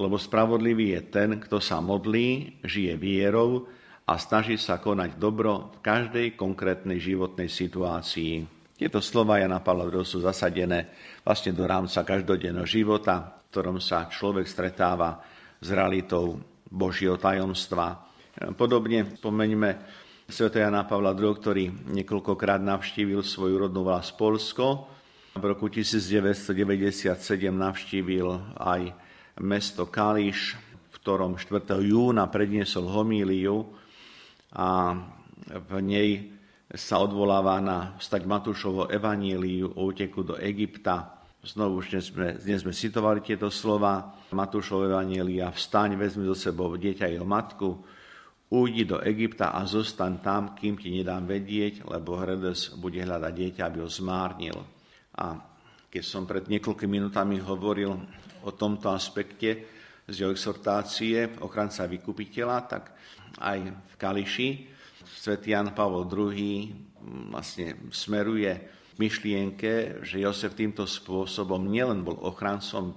lebo spravodlivý je ten, kto sa modlí, žije vierou a snaží sa konať dobro v každej konkrétnej životnej situácii. Tieto slova Jana Pavla II sú zasadené vlastne do rámca každodenného života, v ktorom sa človek stretáva s realitou Božieho tajomstva. Podobne spomeňme Sv. Jana Pavla II, ktorý niekoľkokrát navštívil svoju rodnú vlast Polsko, v roku 1997 navštívil aj mesto Kališ, v ktorom 4. júna predniesol homíliu a v nej sa odvoláva na stať Matúšovo evaníliu o úteku do Egypta. Znovu už dnes sme, dnes sme citovali tieto slova Matúšovo evanília. Vstaň, vezmi do sebou dieťa jeho matku, ujdi do Egypta a zostaň tam, kým ti nedám vedieť, lebo Herodes bude hľadať dieťa, aby ho zmárnil. A keď som pred niekoľkými minútami hovoril o tomto aspekte z exhortácie ochranca vykupiteľa, tak aj v Kališi svätý Jan Pavol II vlastne smeruje myšlienke, že Jozef týmto spôsobom nielen bol ochrancom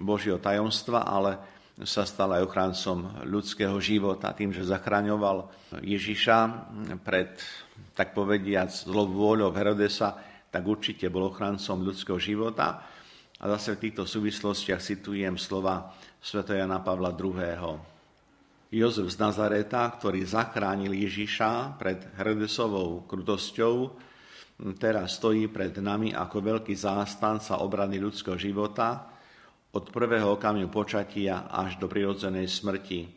Božieho tajomstva, ale sa stal aj ochrancom ľudského života tým, že zachraňoval Ježiša pred, tak povediac, zlou vôľou Herodesa, tak určite bol ochrancom ľudského života. A zase v týchto súvislostiach citujem slova sv. Jana Pavla II. Jozef z Nazareta, ktorý zachránil Ježiša pred Herodesovou krutosťou, teraz stojí pred nami ako veľký zástanca obrany ľudského života od prvého okamihu počatia až do prirodzenej smrti.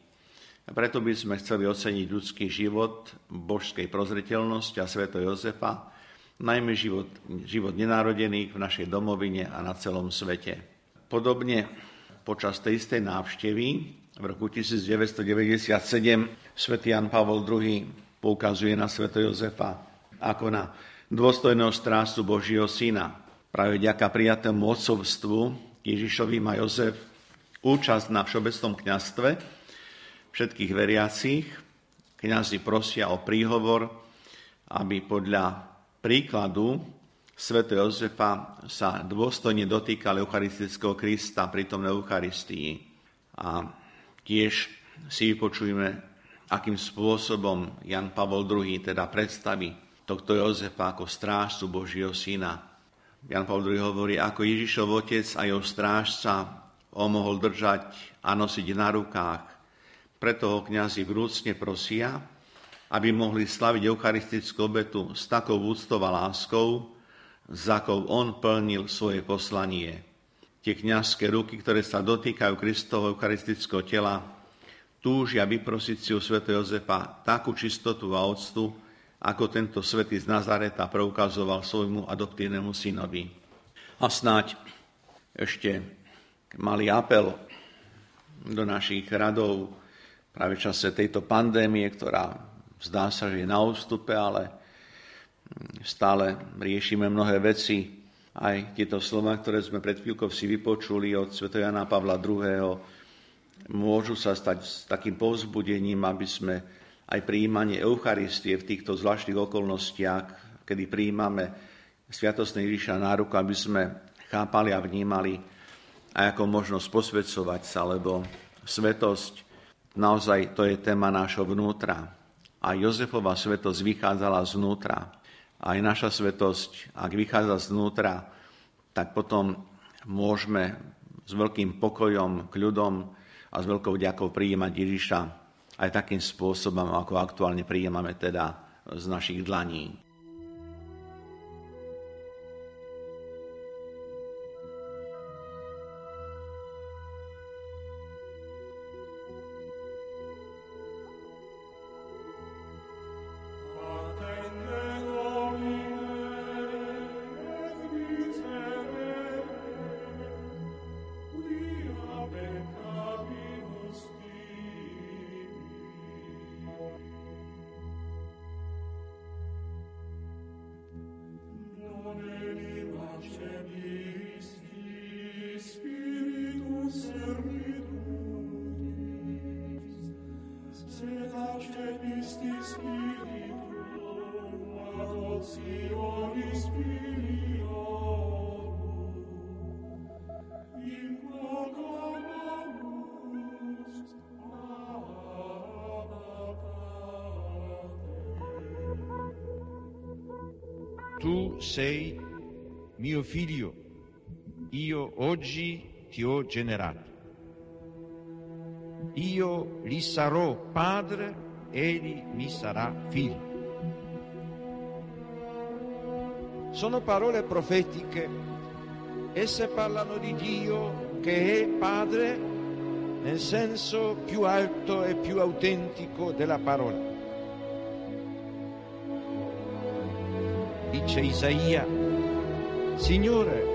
Preto by sme chceli oceniť ľudský život, božskej prozreteľnosti a sveto Jozefa, najmä život, život nenárodených v našej domovine a na celom svete. Podobne počas tej istej návštevy v roku 1997 svätý Jan Pavol II poukazuje na sveto Jozefa ako na dôstojného strážcu Božieho syna. Práve ďaká prijatému odcovstvu Ježišovi má Jozef účasť na všeobecnom kňastve všetkých veriacich. Kňazi prosia o príhovor, aby podľa príkladu Sv. Jozefa sa dôstojne dotýkal Eucharistického Krista tom na Eucharistii. A tiež si vypočujeme, akým spôsobom Jan Pavol II teda predstaví tohto Jozefa ako strážcu Božieho syna. Jan Pavol II hovorí, ako Ježišov otec a jeho strážca ho mohol držať a nosiť na rukách. Preto ho kniazy vrúcne prosia, aby mohli slaviť eucharistickú obetu s takou úctou a láskou, za akou on plnil svoje poslanie. Tie kniazské ruky, ktoré sa dotýkajú Kristovho eucharistického tela, túžia vyprosiť si u sv. Jozefa takú čistotu a octu, ako tento svetý z Nazareta preukazoval svojmu adoptívnemu synovi. A snáď ešte malý apel do našich radov práve v čase tejto pandémie, ktorá zdá sa, že je na ústupe, ale stále riešime mnohé veci. Aj tieto slova, ktoré sme pred chvíľkou si vypočuli od Sv. Jana Pavla II. môžu sa stať s takým povzbudením, aby sme aj príjmanie Eucharistie v týchto zvláštnych okolnostiach, kedy príjmame Sviatostný Ježiša na ruku, aby sme chápali a vnímali aj ako možnosť posvedcovať sa, lebo svetosť naozaj to je téma nášho vnútra a Jozefova svetosť vychádzala znútra. Aj naša svetosť, ak vychádza znútra, tak potom môžeme s veľkým pokojom, kľudom a s veľkou vďakou prijímať Ježiša aj takým spôsobom, ako aktuálne prijímame teda z našich dlaní. Oggi ti ho generato. Io gli sarò padre, egli mi sarà figlio. Sono parole profetiche, esse parlano di Dio che è padre nel senso più alto e più autentico della parola. dice Isaia, Signore,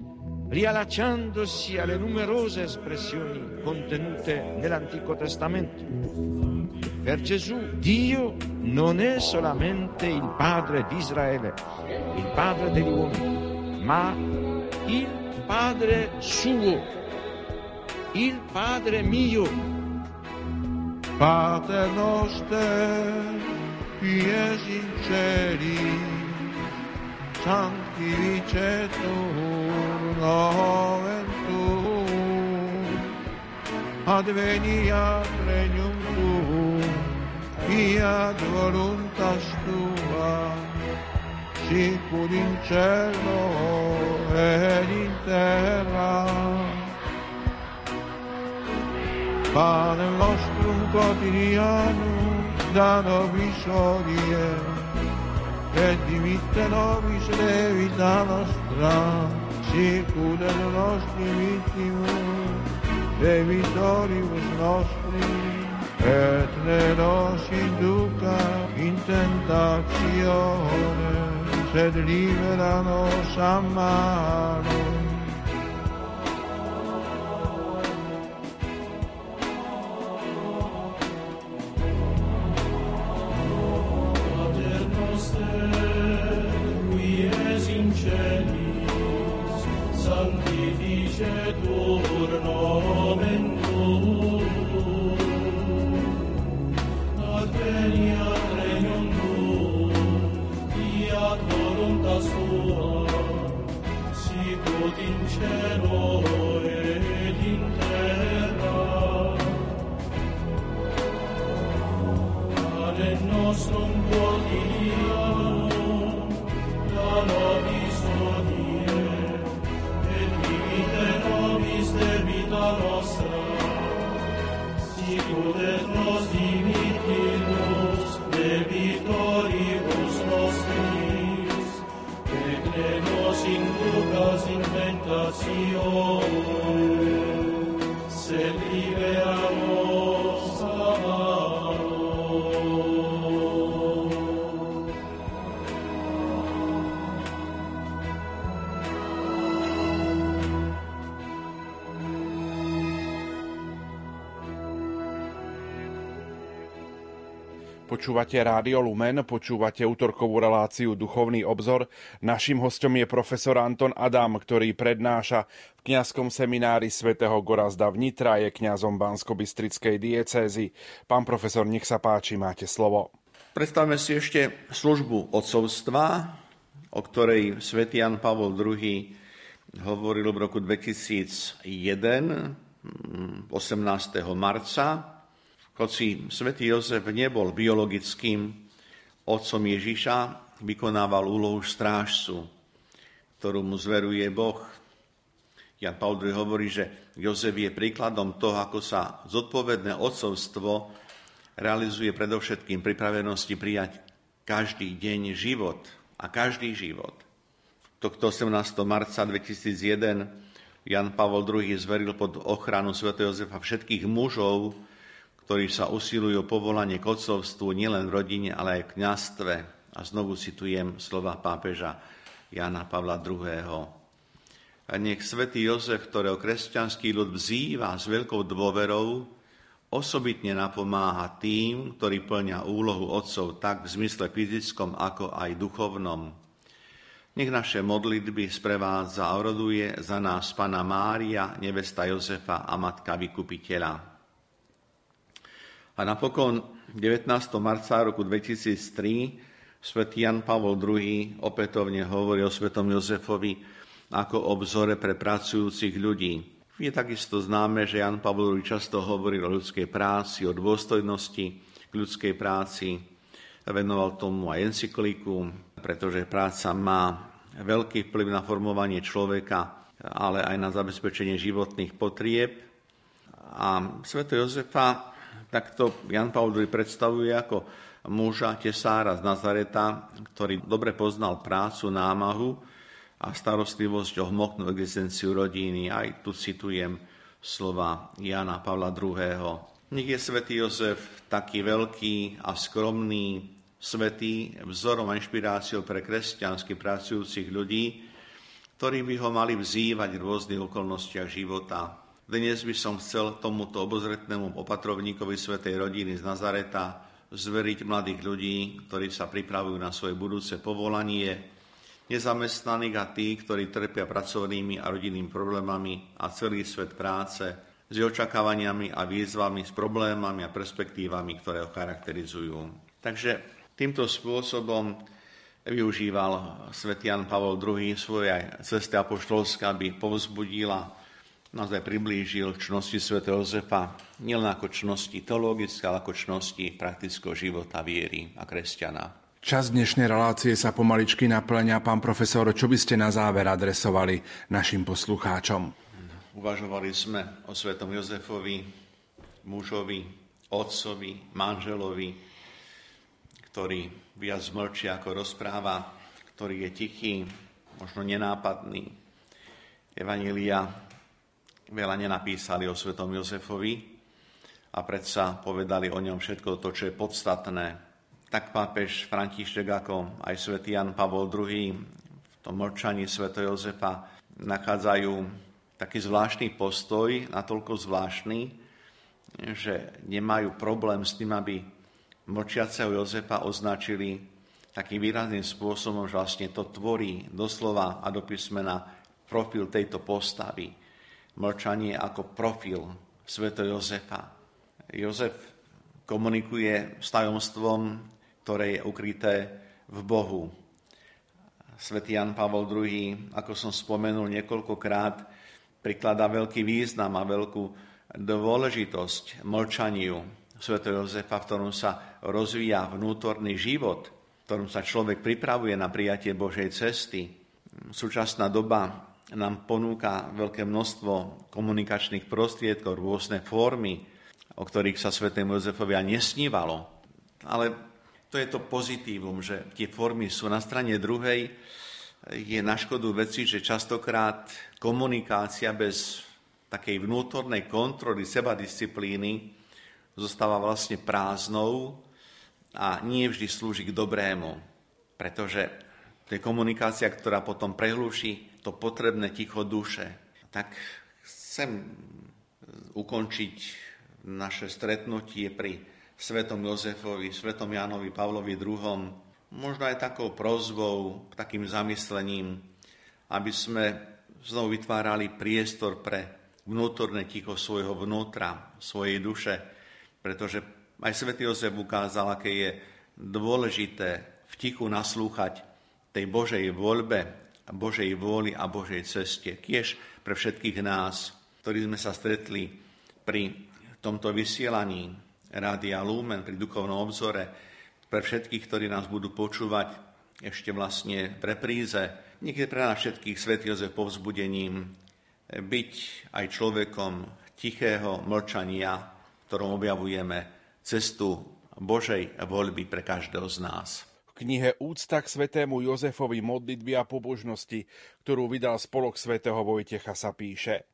riallacciandosi alle numerose espressioni contenute nell'Antico Testamento. Per Gesù Dio non è solamente il Padre di Israele, il Padre degli uomini, ma il Padre suo, il Padre mio. Pater noster, qui sinceri, sanctificetur nomen tuum, adveniat regnum tuum, fiat voluntas tua, sicur in cielo ed in terra. Pane nostrum quotidianum da nobis odie, et dimitte nobis levita nostra, sicur et nostri vittimus, debitoribus nostri, et ne nos induca in tentazione, sed libera nos a. Počúvate Rádio Lumen, počúvate útorkovú reláciu Duchovný obzor. Naším hostom je profesor Anton Adam, ktorý prednáša v kňazskom seminári svätého Gorazda v Nitra, je kňazom Bansko-Bystrickej diecézy. Pán profesor, nech sa páči, máte slovo. Predstavme si ešte službu odcovstva, o ktorej svätý Jan Pavol II hovoril v roku 2001, 18. marca, hoci svätý Jozef nebol biologickým otcom Ježiša, vykonával úlohu strážcu, ktorú mu zveruje Boh. Jan Paul II hovorí, že Jozef je príkladom toho, ako sa zodpovedné otcovstvo realizuje predovšetkým pripravenosti prijať každý deň život a každý život. Tohto 18. marca 2001 Jan Pavol II zveril pod ochranu sv. Jozefa všetkých mužov, ktorí sa usilujú o povolanie k odcovstvu nielen v rodine, ale aj v kniastve. A znovu citujem slova pápeža Jana Pavla II. A nech svätý Jozef, ktorého kresťanský ľud vzýva s veľkou dôverou, osobitne napomáha tým, ktorí plňa úlohu otcov tak v zmysle fyzickom, ako aj duchovnom. Nech naše modlitby sprevádza a oroduje za nás Pana Mária, nevesta Jozefa a Matka Vykupiteľa. A napokon 19. marca roku 2003 svätý Jan Pavol II opätovne hovorí o svetom Jozefovi, ako o vzore pre pracujúcich ľudí. Je takisto známe, že Jan Pavol často hovoril o ľudskej práci, o dôstojnosti k ľudskej práci. Venoval tomu aj encykliku, pretože práca má veľký vplyv na formovanie človeka, ale aj na zabezpečenie životných potrieb. A sveto Jozefa takto Jan Pavel II predstavuje ako muža, tesára z Nazareta, ktorý dobre poznal prácu, námahu, a starostlivosť o hmotnú existenciu rodiny. Aj tu citujem slova Jana Pavla II. Nech je svätý Jozef taký veľký a skromný, svetý, vzorom a inšpiráciou pre kresťansky pracujúcich ľudí, ktorí by ho mali vzývať v rôznych okolnostiach života. Dnes by som chcel tomuto obozretnému opatrovníkovi svetej rodiny z Nazareta zveriť mladých ľudí, ktorí sa pripravujú na svoje budúce povolanie, nezamestnaných a tí, ktorí trpia pracovnými a rodinnými problémami a celý svet práce s očakávaniami a výzvami, s problémami a perspektívami, ktoré ho charakterizujú. Takže týmto spôsobom využíval svätý Jan Pavol II svoje cesty apoštolské, aby povzbudila, naozaj priblížil čnosti sv. Jozefa nielen ako čnosti teologické, ale ako čnosti praktického života viery a kresťana. Čas dnešnej relácie sa pomaličky naplňa. Pán profesor, čo by ste na záver adresovali našim poslucháčom? Uvažovali sme o svetom Jozefovi, mužovi, otcovi, manželovi, ktorý viac mlčí ako rozpráva, ktorý je tichý, možno nenápadný. Evanília veľa nenapísali o svetom Jozefovi a predsa povedali o ňom všetko to, čo je podstatné tak pápež František ako aj svätý Jan Pavol II v tom mlčaní sv. Jozefa nachádzajú taký zvláštny postoj, natoľko zvláštny, že nemajú problém s tým, aby mlčiaceho Jozefa označili takým výrazným spôsobom, že vlastne to tvorí doslova a do písmena profil tejto postavy. Mlčanie ako profil sv. Jozefa. Jozef komunikuje s tajomstvom ktoré je ukryté v Bohu. Svetý Jan Pavol II, ako som spomenul niekoľkokrát, prikladá veľký význam a veľkú dôležitosť mlčaniu Sv. Jozefa, v ktorom sa rozvíja vnútorný život, v ktorom sa človek pripravuje na prijatie Božej cesty. Súčasná doba nám ponúka veľké množstvo komunikačných prostriedkov, rôzne formy, o ktorých sa svetému Jozefovi nesnívalo. Ale to je to pozitívum, že tie formy sú na strane druhej. Je na škodu veci, že častokrát komunikácia bez takej vnútornej kontroly, sebadisciplíny zostáva vlastne prázdnou a nie vždy slúži k dobrému, pretože to je komunikácia, ktorá potom prehluší to potrebné ticho duše. Tak chcem ukončiť naše stretnutie pri svetom Jozefovi, svetom Jánovi Pavlovi II, možno aj takou prozbou, takým zamyslením, aby sme znovu vytvárali priestor pre vnútorné ticho svojho vnútra, svojej duše, pretože aj svätý Jozef ukázal, aké je dôležité v tichu naslúchať tej Božej voľbe, Božej vôli a Božej ceste. Kiež pre všetkých nás, ktorí sme sa stretli pri tomto vysielaní, Rádia Lumen pri duchovnom obzore, pre všetkých, ktorí nás budú počúvať ešte vlastne v repríze. Niekde pre nás všetkých Svet Jozef povzbudením byť aj človekom tichého mlčania, ktorom objavujeme cestu Božej voľby pre každého z nás. Knihe Úcta k svetému Jozefovi modlitby a pobožnosti, ktorú vydal spolok svätého Vojtecha, sa píše.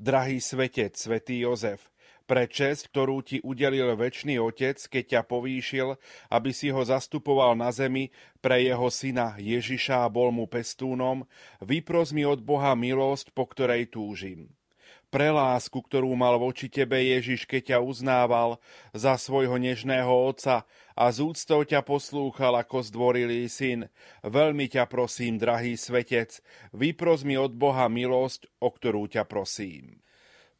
Drahý svetec, svätý Jozef, pre česť, ktorú ti udelil väčší Otec, keď ťa povýšil, aby si ho zastupoval na zemi pre jeho syna Ježiša a bol mu pestúnom, vypros mi od Boha milosť, po ktorej túžim. Pre lásku, ktorú mal voči tebe Ježiš, keď ťa uznával za svojho nežného otca a z úctou ťa poslúchal ako zdvorilý syn. Veľmi ťa prosím, drahý svetec, vypros mi od Boha milosť, o ktorú ťa prosím.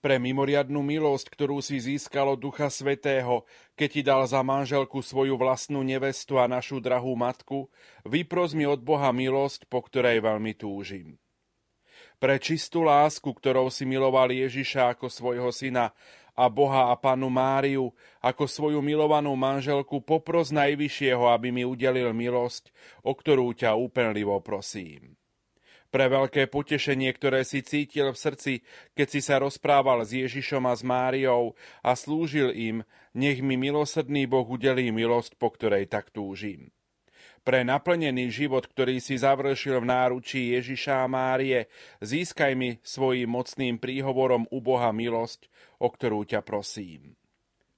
Pre mimoriadnú milosť, ktorú si získal od Ducha Svetého, keď ti dal za manželku svoju vlastnú nevestu a našu drahú matku, vypros mi od Boha milosť, po ktorej veľmi túžim pre čistú lásku, ktorou si miloval Ježiša ako svojho syna a Boha a panu Máriu ako svoju milovanú manželku popros Najvyššieho, aby mi udelil milosť, o ktorú ťa úpenlivo prosím. Pre veľké potešenie, ktoré si cítil v srdci, keď si sa rozprával s Ježišom a s Máriou a slúžil im, nech mi milosrdný Boh udelí milosť, po ktorej tak túžim pre naplnený život, ktorý si završil v náručí Ježiša a Márie, získaj mi svojim mocným príhovorom u Boha milosť, o ktorú ťa prosím.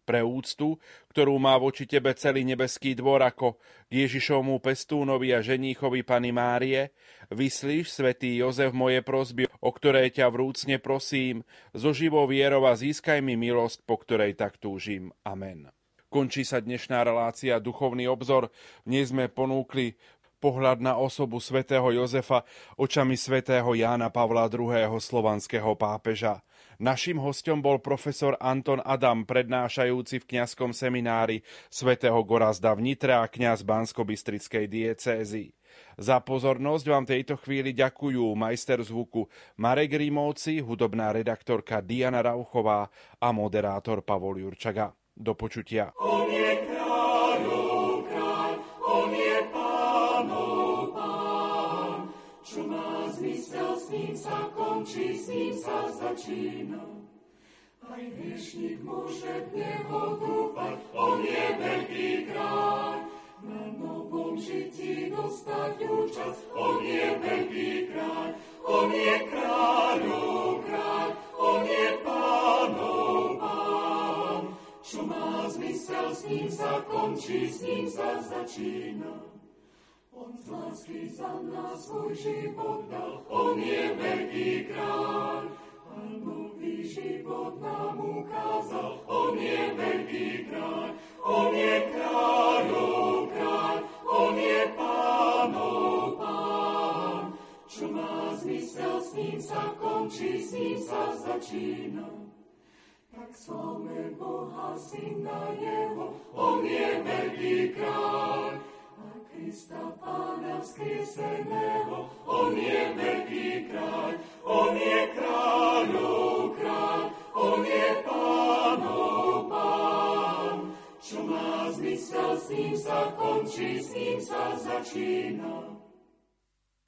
Pre úctu, ktorú má voči tebe celý nebeský dvor ako k Ježišovmu pestúnovi a ženíchovi Pany Márie, vyslíš, svätý Jozef, moje prosby, o ktoré ťa vrúcne prosím, zo živou vierou a získaj mi milosť, po ktorej tak túžim. Amen. Končí sa dnešná relácia Duchovný obzor. Dnes sme ponúkli pohľad na osobu svätého Jozefa očami svätého Jána Pavla II. slovanského pápeža. Naším hostom bol profesor Anton Adam, prednášajúci v kňazskom seminári svätého Gorazda v Nitre a kňaz Bansko-Bystrickej diecézy. Za pozornosť vám tejto chvíli ďakujú majster zvuku Marek Rímovci, hudobná redaktorka Diana Rauchová a moderátor Pavol Jurčaga. Do počutia. On je kráľov kráľ, on je pán. Čo má zmysel, s ním sa končí, s ním sa začína. Aj hriešnik môže v neho dúfať, on je veľký kráľ. Na novom žití dostať účasť, on je veľký kráľ. On je kráľov kráľ, on je pánov čo má zmysel, s ním sa končí, s ním sa začína. On z lásky za nás svoj život dal, on je veľký kráľ. A nový život nám ukázal, on je veľký kráľ. On je kráľov kráľ, on je pánov pán. Čo má zmysel, s ním sa končí, s ním sa začína. Tak slavme Boha, Syna Jeho, On je veľký kráľ. A Krista Pána vzkrieseného, On je veľký kráľ. On je kráľov kráľ, On je pánov pán. Čo má zmysel, s ním sa končí, s ním sa začína.